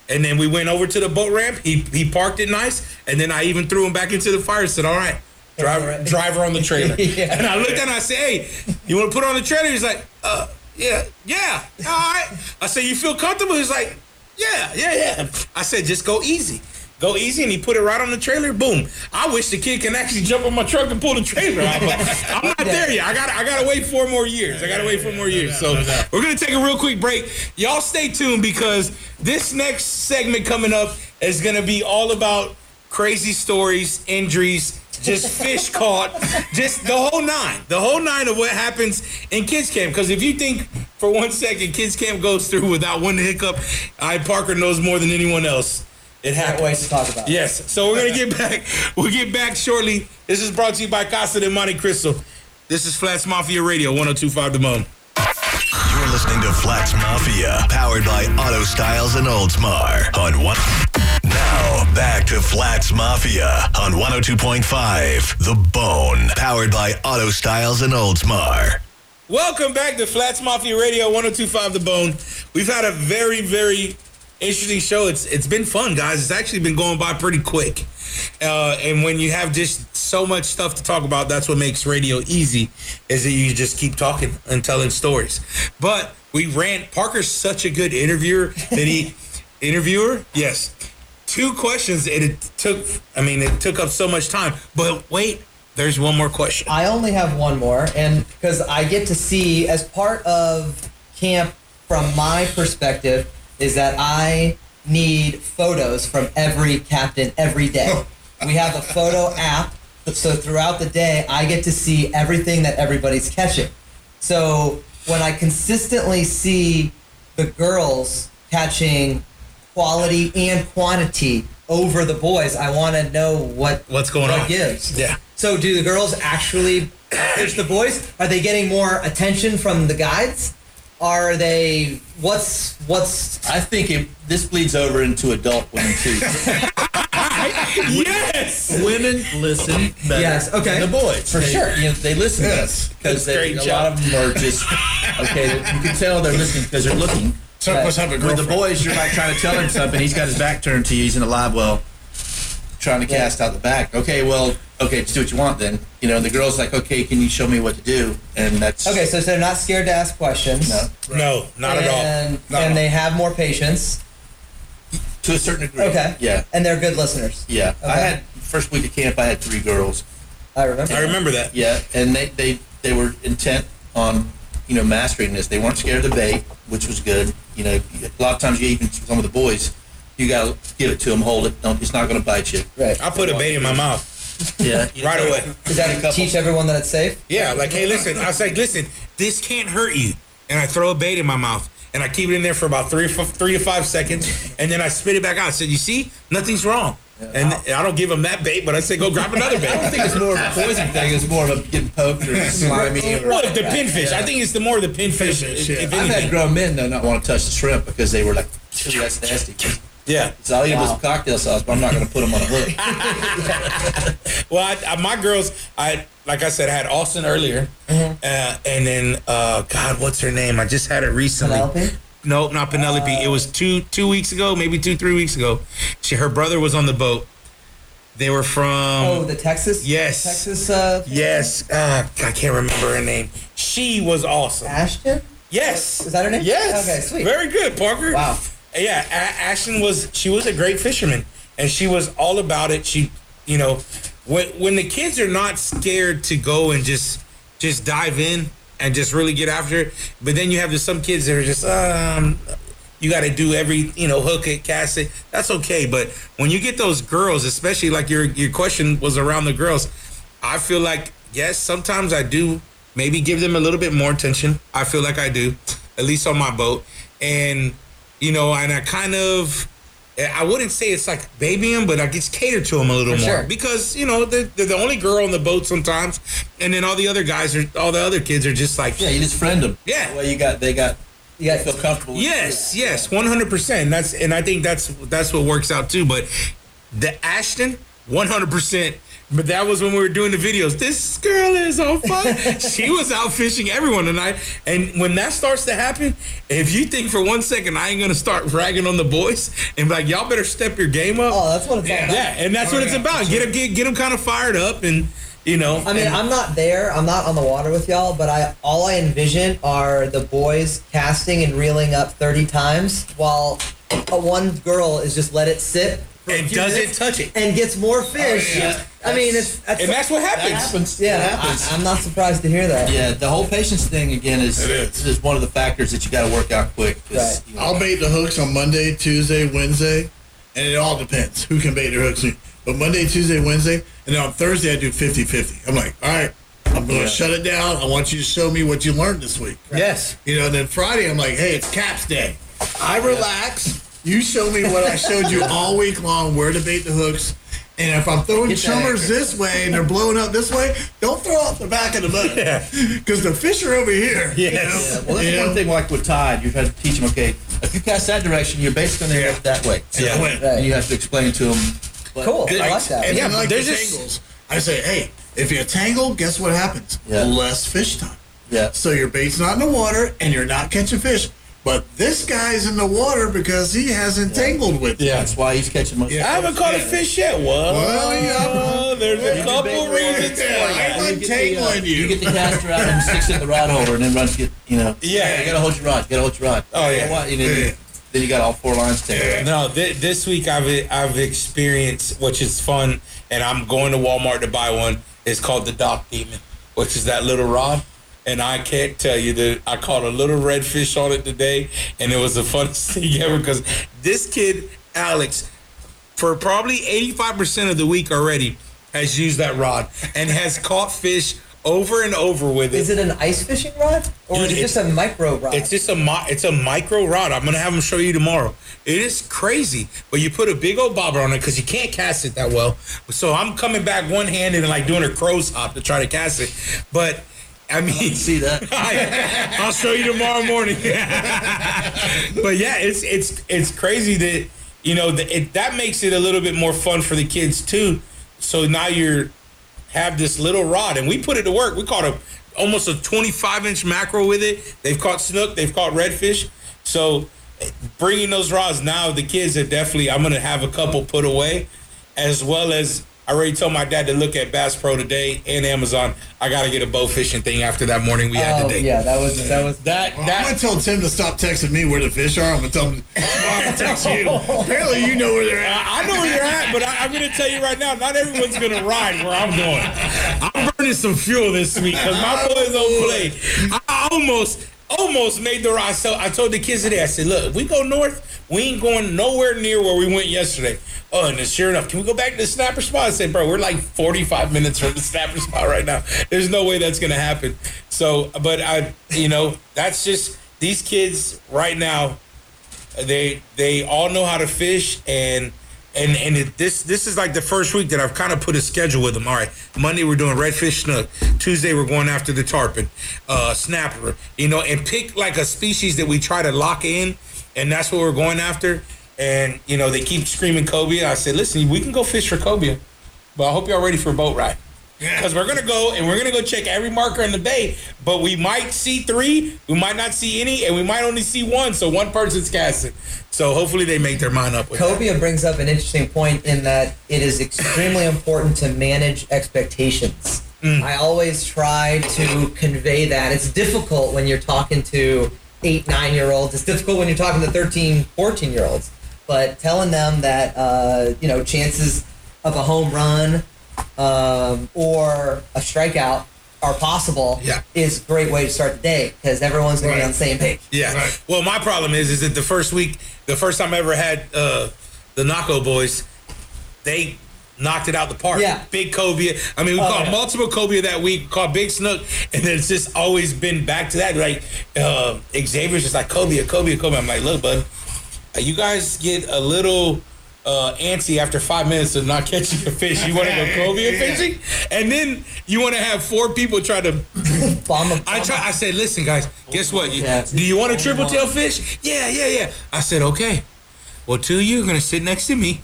And then we went over to the boat ramp. He he parked it nice, and then I even threw him back into the fire and said, All right. Driver, driver on the trailer. Yeah. And I looked at him and I said, Hey, you want to put on the trailer? He's like, uh, yeah, yeah, all right. I said, You feel comfortable? He's like, Yeah, yeah, yeah. I said, Just go easy. Go easy, and he put it right on the trailer. Boom! I wish the kid can actually jump on my truck and pull the trailer out, I'm not there yet. I got I got to wait four more years. I got to wait four more years. So we're gonna take a real quick break. Y'all stay tuned because this next segment coming up is gonna be all about crazy stories, injuries, just fish caught, just the whole nine, the whole nine of what happens in kids camp. Because if you think for one second kids camp goes through without one hiccup, I Parker knows more than anyone else. It Can't happens. wait to talk about. it. Yes. So we're gonna get back. We'll get back shortly. This is brought to you by Casa de Monte Cristo. This is Flats Mafia Radio 1025 The Bone. You're listening to Flats Mafia, powered by Auto Styles and Oldsmar on one. Now back to Flats Mafia on 102.5 The Bone, powered by Auto Styles and Oldsmar. Welcome back to Flats Mafia Radio 1025 The Bone. We've had a very, very interesting show. It's it's been fun, guys. It's actually been going by pretty quick. Uh, and when you have just so much stuff to talk about, that's what makes radio easy, is that you just keep talking and telling stories. But we ran Parker's such a good interviewer that he interviewer, yes. Two questions and it took I mean it took up so much time. But wait, there's one more question. I only have one more, and because I get to see as part of camp from my perspective is that I need photos from every captain every day. Oh. we have a photo app, so throughout the day I get to see everything that everybody's catching. So when I consistently see the girls catching quality and quantity over the boys, I want to know what What's going what on? gives. Yeah. So do the girls actually pitch the boys? Are they getting more attention from the guides? Are they what's what's I think it, this bleeds over into adult women too. Yes. women listen better Yes, okay. than the boys. For They- sure. You know, they listen Yes. because they, a job. lot of them are just okay. You can tell they're listening because they're looking. Some of us have a With the boys, you're like trying to tell him something. He's got his back turned to you. He's in a live well, trying to cast out the back. Okay, well, okay, just do what you want then. You know, the girl's like, okay, can you show me what to do? And that's okay? So they're not scared to ask questions. No, No, not at all. and, Not and all. they have more patience. to a certain degree. Okay. Yeah. And they're good listeners. Yeah. I Okay. had first week of camp. I had three girls. I remember. I remember that. Yeah, and they they they were intent on you know mastering this. They weren't scared of the bait, which was good. You know, a lot of times you even some of the boys, you gotta give it to them, hold it. Don't, it's not gonna bite you. Right. I put a bait in my mouth Yeah, right away. Does that teach everyone that it's safe? Yeah, like, hey, listen. I was like, listen, this can't hurt you. And I throw a bait in my mouth. And I keep it in there for about three, three to five seconds. And then I spit it back out. I said, you see, nothing's wrong. And I don't give them that bait, but I say, go grab another bait. I don't think it's more of a poison thing. It's more of a getting poked or slimy. Or, Well, the pinfish. I think it's the more the pinfish. Pinfish, if, yeah. I've had grown men though not want to touch the shrimp because they were like, that's nasty. Yeah. So I'll eat them Wow. with cocktail sauce, but I'm not going to put them on a hook. Well, I, I, my girls, I like I said, I had Austin earlier, uh, and then uh, God, what's her name? I just had it recently. Penelope? Nope, not Penelope. it was two two weeks ago, maybe two three weeks ago. She, her brother was on the boat. They were from. Oh, the Texas. Yes. Texas. Uh, yes, uh, I can't remember her name. She was awesome. Ashton. Yes, Is that her name? Yes. Okay, sweet. Very good, Parker. Wow. Yeah, a- Ashton was. She was a great fisherman, and she was all about it. She, you know, when when the kids are not scared to go and just just dive in and just really get after it, but then you have some kids that are just um. You got to do every, you know, hook it, cast it. That's okay, but when you get those girls, especially like your your question was around the girls, I feel like yes, sometimes I do maybe give them a little bit more attention. I feel like I do, at least on my boat, and you know, and I kind of. I wouldn't say it's like babying, but I just cater to them a little For more sure. because you know they're, they're the only girl on the boat sometimes, and then all the other guys are all the other kids are just like Yeah, you just friend them. Yeah. Well, you got they got You got- to feel comfortable. with Yes, yes, one hundred percent. That's and I think that's that's what works out too. But the Ashton, one hundred percent. But that was when we were doing the videos. This girl is on fire. she was out fishing everyone tonight. And when that starts to happen, if you think for one second I ain't gonna start ragging on the boys and be like, y'all better step your game up. Oh, that's what it's yeah, about. and that's Oh, what it's about. Get them get, get them kind of fired up and you know. I mean, and- I'm not there. I'm not on the water with y'all, but I all I envision are the boys casting and reeling up 30 times while a one girl is just let it sit And doesn't minutes touch it. and gets more oh, fish. Oh, yeah. I mean, it's that's, and that's what That happens. happens. yeah. That happens. I, am not surprised to hear that. Yeah, the whole patience thing again is It is. is one of the factors that you got to work out quick. Right. you know, I'll bait the hooks on Monday, Tuesday, Wednesday, and it all depends who can bait their hooks. But Monday, Tuesday, Wednesday, and then on Thursday I do 50-50. I'm like, all right, I'm going to Yeah. shut it down. I want you to show me what you learned this week. Yes. You know, and then Friday I'm like, hey, it's caps day. I relax. You show me what I showed you all week long, where to bait the hooks. And if I'm throwing Get chummers this way and they're blowing up this way, don't throw off the back of the boat. Yeah. Because the fish are over here. you know? Yeah, well, that's You one know? thing like with tide. You've had to teach them, okay, if you cast that direction, you're basically going to Yeah. go that way. And Yeah. Right. And you have to explain to them. Cool. I like that. And Yeah, like there's the just- tangles. I say, hey, if you're tangle, guess what happens? Yeah. Less fish time. Yeah. So your bait's not in the water and you're not catching fish. But this guy's in the water because he hasn't tangled with you. Yeah. That's why he's catching most. Yeah. I haven't caught a fish yet. Well, Well, yeah. there's a You couple reasons for Yeah, I that. ain't You get the, uh, untangling you. You get the caster out and sticks it in the rod holder, and then runs get you know. Yeah. you gotta hold your rod. You gotta hold your rod. Oh, You yeah. know what? You know, Yeah. Then you got all four lines taken. No, th- this week I've I've experienced, which is fun, and I'm going to Walmart to buy one. It's called the Dock Demon, which is that little rod. And I can't tell you that I caught a little red fish on it today, and it was the funnest thing ever because this kid Alex, for probably 85% of the week already, has used that rod and has caught fish over and over with it. Is it an ice fishing rod or Dude, is it just a micro rod? It's just a mi- it's a micro rod. I'm gonna have them show you tomorrow. It is crazy, but you put a big old bobber on it because you can't cast it that well. So I'm coming back one handed and like doing a crow's hop to try to cast it. But I mean, See that? I, I'll show you tomorrow morning. but yeah, it's it's it's crazy that you know that it, that makes it a little bit more fun for the kids too. So now you're have this little rod, and we put it to work. We caught a almost a 25 inch mackerel with it. They've caught snook, they've caught redfish. So bringing those rods now, the kids are definitely. I'm gonna have a couple put away, as well as I already told my dad to look at Bass Pro today and Amazon. I gotta get a bow fishing thing after that morning we had oh, today. yeah, that was that was That Well, I'm that gonna tell Tim to stop texting me where the fish are. I'm gonna tell him I'm gonna text you. Apparently, you know where they're at. I I know where you're at, but I, I'm going to tell you right now, not everyone's going to ride where I'm going. I'm burning some fuel this week because my boys don't play. I almost, almost made the. So I told the kids today, I said, look, if we go north, we ain't going nowhere near where we went yesterday. Oh, and sure enough, can we go back to the snapper spot? I said, bro, we're like 45 minutes from the snapper spot right now. There's no way that's going to happen. So, but I, you know, that's just these kids right now they they all know how to fish and and and it, this this is like the first week that I've kind of put a schedule with them. All right, Monday we're doing redfish snook. Tuesday we're going after the tarpon, uh, snapper. You know, and pick like a species that we try to lock in, and that's what we're going after. And you know, they keep screaming cobia. I said, listen, we can go fish for cobia, but I hope y'all ready for a boat ride. Because we're gonna go and we're gonna go check every marker in the bay, but we might see three, we might not see any, and we might only see one. So one person's casting. So hopefully they make their mind up with. Cobia brings up an interesting point in that it is extremely important to manage expectations. I always try to convey that. It's difficult when you're talking to eight, nine year olds. It's difficult when you're talking to 13, 14 year olds. but telling them that uh, you know chances of a home run um, or a strikeout are possible Yeah. is a great way to start the day because everyone's going to be Right. on the same page. Yeah. Right. Well, my problem is, is that the first week, the first time I ever had uh, the Naco boys, they knocked it out the park. Yeah. Big cobia. I mean, we Oh, caught yeah. multiple cobia that week. Caught big snook, and then it's just always been back to that. Like uh, Xavier's just like cobia, cobia, cobia. I'm like, look, bud, uh, you guys get a little. Uh, antsy after five minutes of not catching a fish. You want to go cobia Yeah. fishing, and then you want to have four people try to Bomb them. I try. I said, listen, guys. Guess what? You, Yeah. do you want a triple tail fish? Yeah, yeah, yeah. I said, okay. Well, two of you are gonna sit next to me,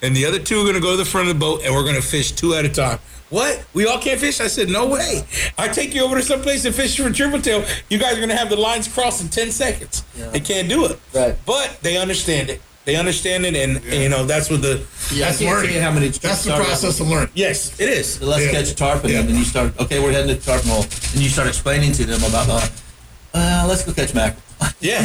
and the other two are gonna go to the front of the boat, and we're gonna fish two at a time. What? We all can't fish? I said, no way. I take you over to some place and fish for triple tail. You guys are gonna have the lines crossed in ten seconds. They can't do it. Right. But they understand it. They understand it, and you know that's what the. Yeah, That's I can't learning. tell how many. That's the process of learning. Yes, it is. So let's Yeah. catch tarpon, Yeah. and then you start. Okay, we're heading to tarpon hole, and you start explaining to them about the. Uh, let's go catch mackerel. Yeah.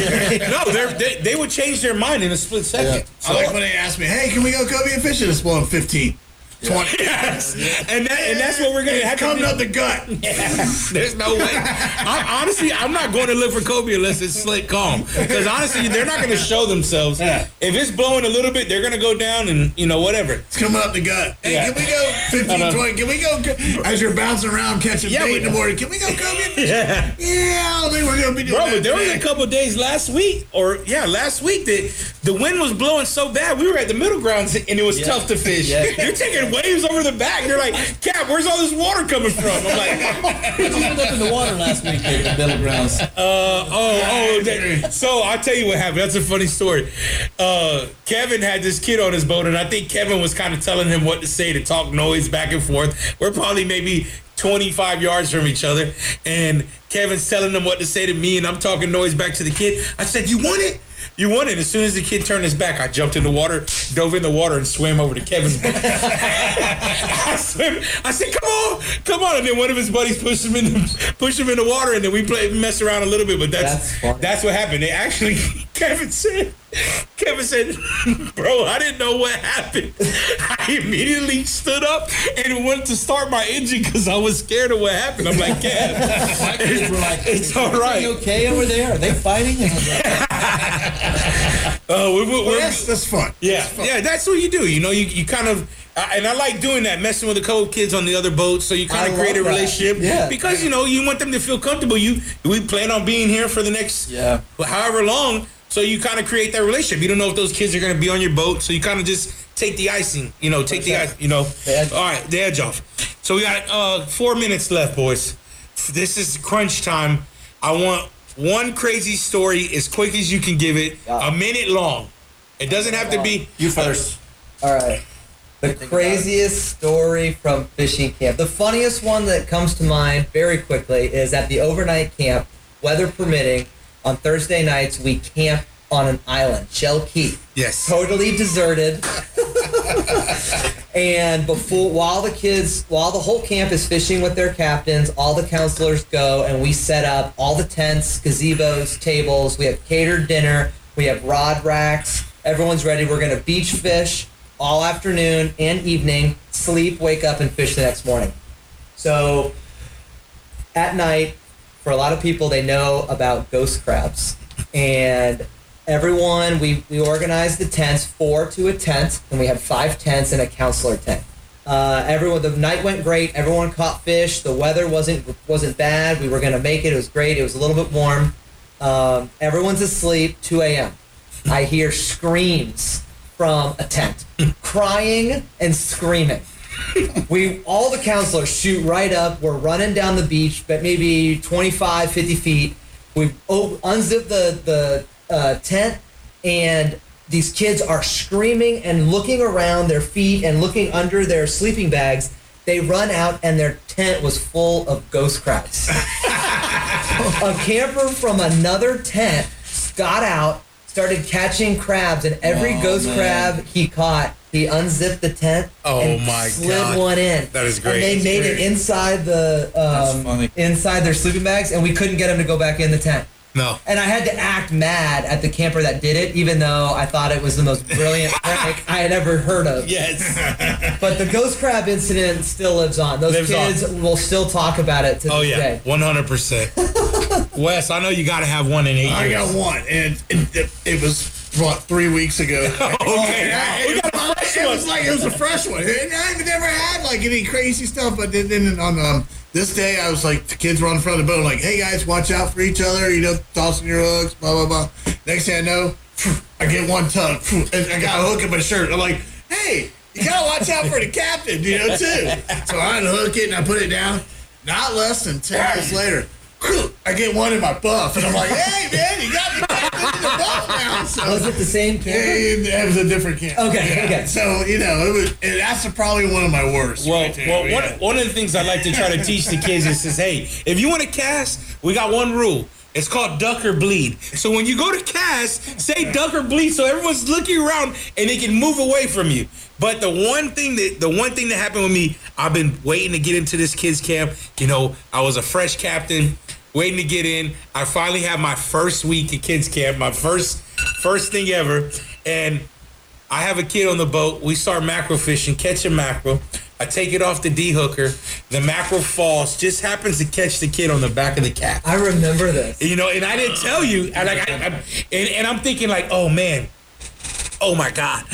no, they're, they they would change their mind in a split second. I like when they ask me, "Hey, can we go cobia fishing?" It's blowing 15, 20. Yes. And that, and that's what we're gonna have to Coming up the gut. There's no way. I, honestly, I'm not going to look for Kobe unless it's slick calm. Because honestly, they're not going to show themselves. Yeah. If it's blowing a little bit, they're going to go down and you know whatever. It's coming up the gut. Hey, Yeah. can we go 15, 20? Can we go as you're bouncing around catching Yeah, bait in the morning? Can we go fishing? Yeah. Yeah, I think we're gonna be doing Bro, but there was a couple days last week, or yeah, last week that the wind was blowing so bad. We were at the middle grounds and it was tough to fish. Yeah. You're taking waves over the back. You're like, Cap, where's all this water coming from? I'm like, just went up in the water last week at the middle grounds. Uh, oh, oh. so I'll tell you what happened. That's a funny story. Uh, Kevin had this kid on his boat, and I think Kevin was kind of telling him what to say to talk noise back and forth. We're probably maybe 25 yards from each other, and Kevin's telling them what to say to me, and I'm talking noise back to the kid. I said, "You want it." You won it. As soon as the kid turned his back, I jumped in the water, dove in the water, and swam over to Kevin's. I swim. I said, "Come on, come on!" And then one of his buddies pushed him in, the, pushed him in the water, and then we played, mess around a little bit. But that's That's that's what happened. They actually, Kevin said, Kevin said, "Bro, I didn't know what happened. I immediately stood up and went to start my engine because I was scared of what happened." I'm like, "Kev, My kids were like, it's all Are okay over there? Are they fighting? And I was like, Uh, we, we, Well, we're- that's, that's fun. Yeah, That's fun. yeah, that's what you do. You know, you, you kind of, I- and I like doing that, messing with the co kids on the other boat. so you kind of create a that. relationship. Yeah. Because you know you want them to feel comfortable. You we plan on being here for the next Yeah. however long, so you kind of create that relationship. You don't know if those kids are going to be on your boat, so you kind of just take the icing. You know, take the ice. You know, edge. all right, the edge off. So we got uh, four minutes left, boys. This is crunch time. I want one crazy story as quick as you can give it, Yeah. a minute long. It doesn't have to be. you first. All right. The Think about it. craziest story from fishing camp. The funniest one that comes to mind very quickly is at the overnight camp, weather permitting, on Thursday nights, we camp on an island, Shell Key. Yes. Totally deserted. and before while the kids while the whole camp is fishing with their captains, all the counselors go and we set up all the tents, gazebos, tables, we have catered dinner, we have rod racks, everyone's ready. We're gonna beach fish all afternoon and evening, sleep, wake up and fish the next morning. So at night, for a lot of people, they know about ghost crabs. And everyone, we, we organized the tents, four to a tent, and we had five tents and a counselor tent. Uh, everyone, the night went great. Everyone caught fish. The weather wasn't wasn't bad. We were gonna make it. It was great. It was a little bit warm. Um, everyone's asleep. 2 a.m. I hear screams from a tent, crying and screaming we all the counselors shoot right up. We're running down the beach but maybe 25 50 feet. We unzip the the uh, tent and these kids are screaming and looking around their feet and looking under their sleeping bags. They run out and their tent was full of ghost crabs a camper from another tent got out, started catching crabs, and every Oh, ghost man. crab he caught, he unzipped the tent Oh, and my slid God. one in. That is great. And they That's made it inside the um, inside their sleeping bags, and we couldn't get them to go back in the tent. No. And I had to act mad at the camper that did it, even though I thought it was the most brilliant prank I had ever heard of. Yes. But the ghost crab incident still lives on. Those Lives on. kids will still talk about it to Oh this yeah, day. one hundred percent. Wes, I know you got to have one in eight I years. got one, and it, it, it was what three weeks ago. Okay, we it, got a fresh it one. was like it was a fresh one. And I've never had like any crazy stuff, but then, then on um, this day, I was like, the kids were on the front of the boat, like, hey guys, watch out for each other. You know, tossing your hooks, blah blah blah. Next thing I know, I get one tug, and I got a hook in my shirt. I'm like, hey, you gotta watch out for the captain, you know, too. So I unhook it and I put it down. Not less than ten minutes later. I get one in my buff, and I'm like, "Hey, man, you got me captain in the buff now." So Was it the same camper? it, it was a different camp. Okay, okay. So you know, it was. And that's probably one of my worst. Well, right there, well one, yeah. one of the things I like to try to teach the kids is, says, hey, if you want to cast, we got one rule. It's called duck or bleed. So when you go to cast, say duck or bleed, so everyone's looking around and they can move away from you. But the one thing that the one thing that happened with me, I've been waiting to get into this kids camp. You know, I was a fresh captain, waiting to get in. I finally had my first week at kids camp, my first first thing ever, and I have a kid on the boat. We start mackerel fishing, catching mackerel. I take it off the D hooker. The mackerel falls, just happens to catch the kid on the back of the cap. I remember this. You know, and I didn't tell you. I like, I, I, and, and I'm thinking like, oh man, oh my god,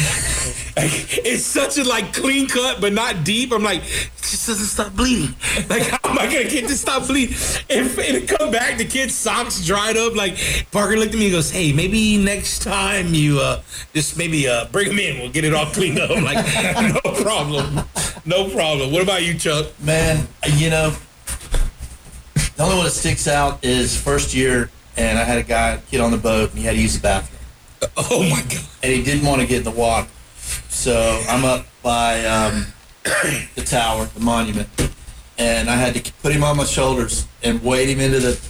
it's such a like clean cut, but not deep. I'm like, it just doesn't stop bleeding. Like, how am I gonna get to stop bleeding? And, and come back, the kid's socks dried up. Like Parker looked at me and goes, hey, maybe next time you uh just maybe uh bring him in, we'll get it all cleaned up. I'm like, no problem, no problem. What about you, Chuck? Man, you know, the only one that sticks out is first year, and I had a guy kid on the boat, and he had to use the bathroom, Oh my god. and he didn't want to get in the water. So I'm up by um, the tower, the monument, and I had to put him on my shoulders and wade him into the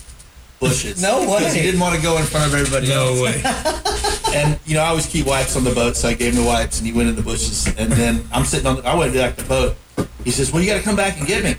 bushes. No way. He didn't want to go in front of everybody else. No way. And you know, I always keep wipes on the boat, so I gave him the wipes, and he went in the bushes. And then I'm sitting on. The, I went back to the boat. He says, "Well, you got to come back and get me."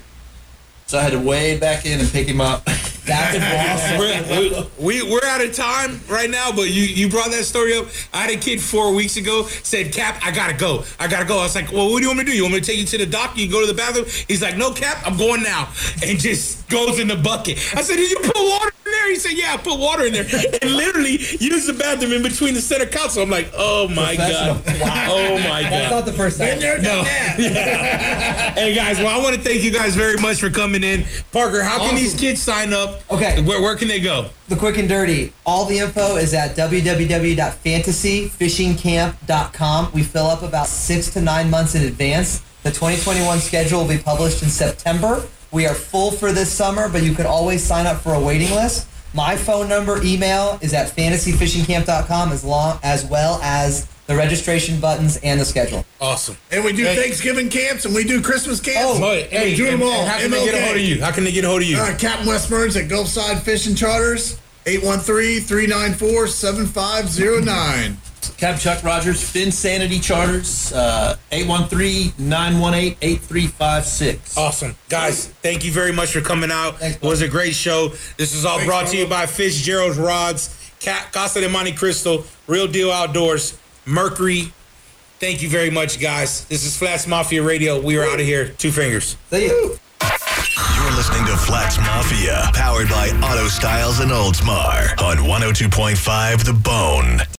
So I had to wade back in and pick him up. That's awesome. we're, we, we, we're out of time right now, but you, you brought that story up. I had a kid four weeks ago said, Cap, I gotta go. I gotta go. I was like, Well, what do you want me to do? You want me to take you to the doctor? You go to the bathroom? He's like, No, Cap, I'm going now. And just goes in the bucket. I said, Did you put water? He said, Yeah, I put water in there. And literally used the bathroom in between the center console. I'm like, Oh my God. Oh my god!" That's not the first time. There, No. hey guys, well, I want to thank you guys very much for coming in. Parker, how can these kids sign up? Okay. Where, where can they go? The quick and dirty. All the info is at www.fantasyfishingcamp.com. We fill up about six to nine months in advance. The 2021 schedule will be published in September. We are full for this summer, but you can always sign up for a waiting list. My phone number, email is at fantasyfishingcamp.com as long as well as the registration buttons and the schedule. Awesome. and we do Hey. Thanksgiving camps and we do Christmas camps. Oh, and hey, we do them all. and how can they get a hold of you? How can they get a hold of you? Uh, Captain Wes Burns at Gulfside Fishing Charters, 813-394-7509. Captain Chuck Rogers, Fin Sanity Charters, uh, 813-918-8356. Awesome. Guys, thank you very much for coming out. Thanks, it was a great show. This is all Thanks, brought to you brother. by Fitzgerald's Rods, Ca- Casa de Monte Cristo, Real Deal Outdoors, Mercury. Thank you very much, guys. This is Flats Mafia Radio. We are out of here. Two fingers. See ya. You're listening to Flats Mafia, powered by Auto Styles and Oldsmar on 102.5 The Bone.